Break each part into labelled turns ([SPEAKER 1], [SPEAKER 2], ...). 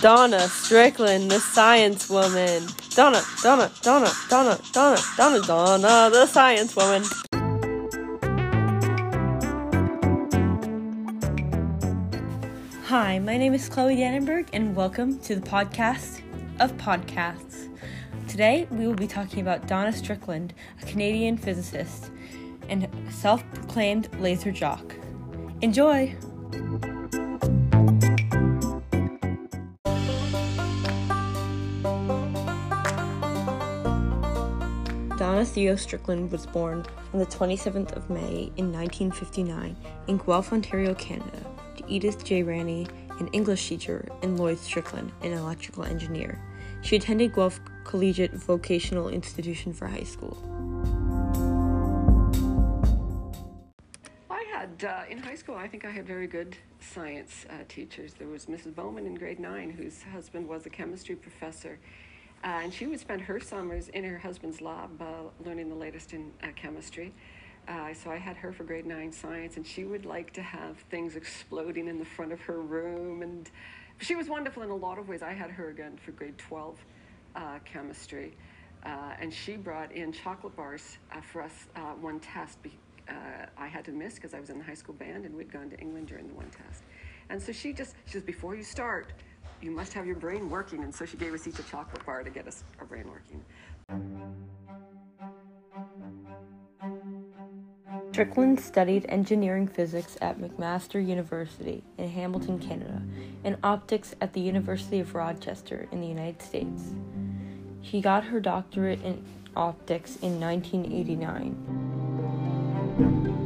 [SPEAKER 1] Donna Strickland, the science woman. Donna, Donna, Donna, Donna, Donna, Donna, Donna, the science woman. Hi, my name is Chloe Dannenberg, and welcome to the podcast of podcasts. Today, we will be talking about Donna Strickland, a Canadian physicist and self proclaimed laser jock. Enjoy! Donna Theo Strickland was born on the 27th of May in 1959 in Guelph, Ontario, Canada, to Edith J. Ranney, an English teacher, and Lloyd Strickland, an electrical engineer. She attended Guelph Collegiate Vocational Institution for high school.
[SPEAKER 2] I had, uh, in high school, I think I had very good science uh, teachers. There was Mrs. Bowman in grade nine, whose husband was a chemistry professor. Uh, and she would spend her summers in her husband's lab uh, learning the latest in uh, chemistry. Uh, so I had her for grade nine science, and she would like to have things exploding in the front of her room. And she was wonderful in a lot of ways. I had her again for grade 12 uh, chemistry. Uh, and she brought in chocolate bars for us one test. Be- I had to miss because I was in the high school band, and we'd gone to England during the one test. And so she just, she says, before you start, you must have your brain working. And so she gave us each a chocolate bar to get us our brain working.
[SPEAKER 1] Strickland studied engineering physics at McMaster University in Hamilton, Canada, and optics at the University of Rochester in the United States. She got her doctorate in optics in 1989.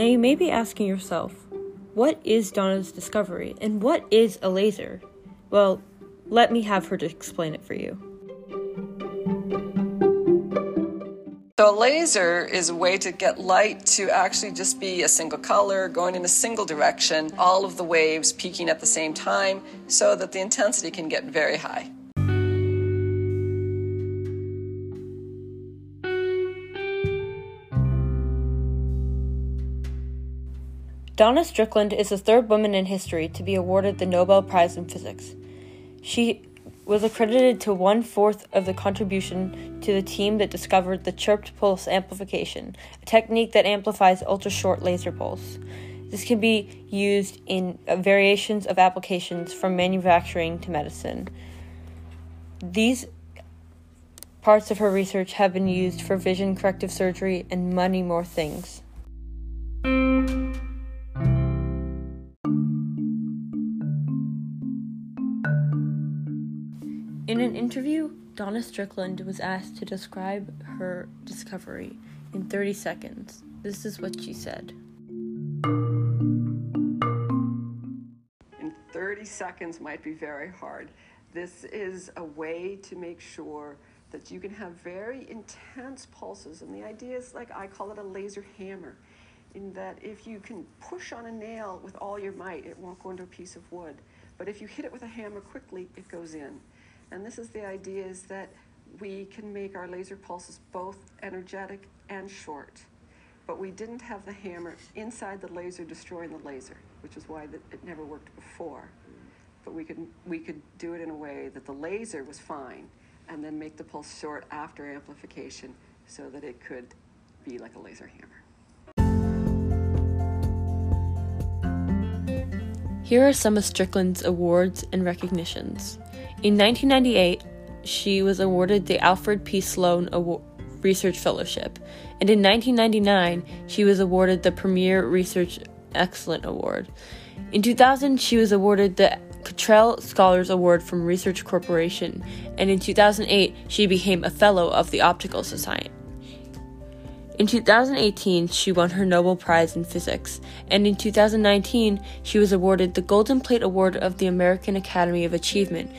[SPEAKER 1] Now you may be asking yourself, what is Donna's discovery and what is a laser? Well, let me have her to explain it for you.
[SPEAKER 2] So a laser is a way to get light to actually just be a single color, going in a single direction, all of the waves peaking at the same time, so that the intensity can get very high.
[SPEAKER 1] Donna Strickland is the third woman in history to be awarded the Nobel Prize in Physics. She was accredited to one fourth of the contribution to the team that discovered the chirped pulse amplification, a technique that amplifies ultra short laser pulse. This can be used in uh, variations of applications from manufacturing to medicine. These parts of her research have been used for vision corrective surgery and many more things. In an interview, Donna Strickland was asked to describe her discovery in 30 seconds. This is what she said.
[SPEAKER 2] In 30 seconds might be very hard. This is a way to make sure that you can have very intense pulses. And the idea is like I call it a laser hammer, in that if you can push on a nail with all your might, it won't go into a piece of wood. But if you hit it with a hammer quickly, it goes in. And this is the idea is that we can make our laser pulses both energetic and short. But we didn't have the hammer inside the laser destroying the laser, which is why it never worked before. But we could, we could do it in a way that the laser was fine and then make the pulse short after amplification so that it could be like a laser hammer.
[SPEAKER 1] Here are some of Strickland's awards and recognitions. In 1998, she was awarded the Alfred P. Sloan Award Research Fellowship, and in 1999, she was awarded the Premier Research Excellent Award. In 2000, she was awarded the Cottrell Scholars Award from Research Corporation, and in 2008, she became a Fellow of the Optical Society. In 2018, she won her Nobel Prize in Physics, and in 2019, she was awarded the Golden Plate Award of the American Academy of Achievement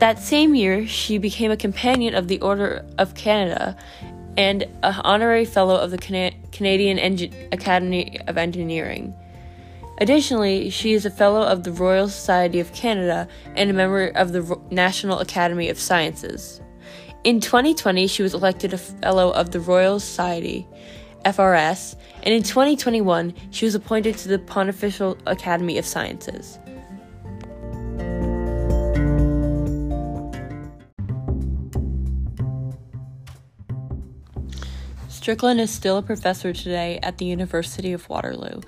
[SPEAKER 1] that same year, she became a companion of the Order of Canada and an honorary fellow of the Cana- Canadian Academy of Engineering. Additionally, she is a fellow of the Royal Society of Canada and a member of the National Academy of Sciences. In 2020, she was elected a fellow of the Royal Society FRS, and in 2021, she was appointed to the Pontifical Academy of Sciences. Strickland is still a professor today at the University of Waterloo,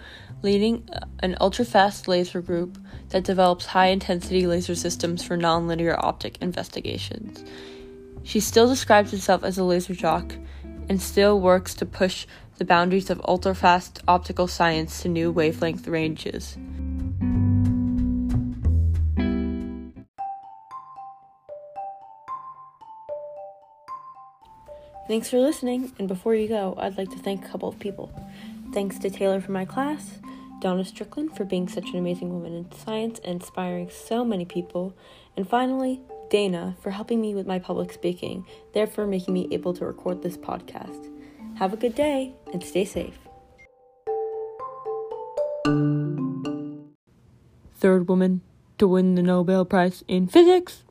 [SPEAKER 1] leading uh, an ultra-fast laser group that develops high-intensity laser systems for nonlinear optic investigations. She still describes herself as a laser jock and still works to push the boundaries of ultra-fast optical science to new wavelength ranges. Thanks for listening, and before you go, I'd like to thank a couple of people. Thanks to Taylor for my class, Donna Strickland for being such an amazing woman in science and inspiring so many people, and finally, Dana for helping me with my public speaking, therefore making me able to record this podcast. Have a good day and stay safe. Third woman to win the Nobel Prize in Physics.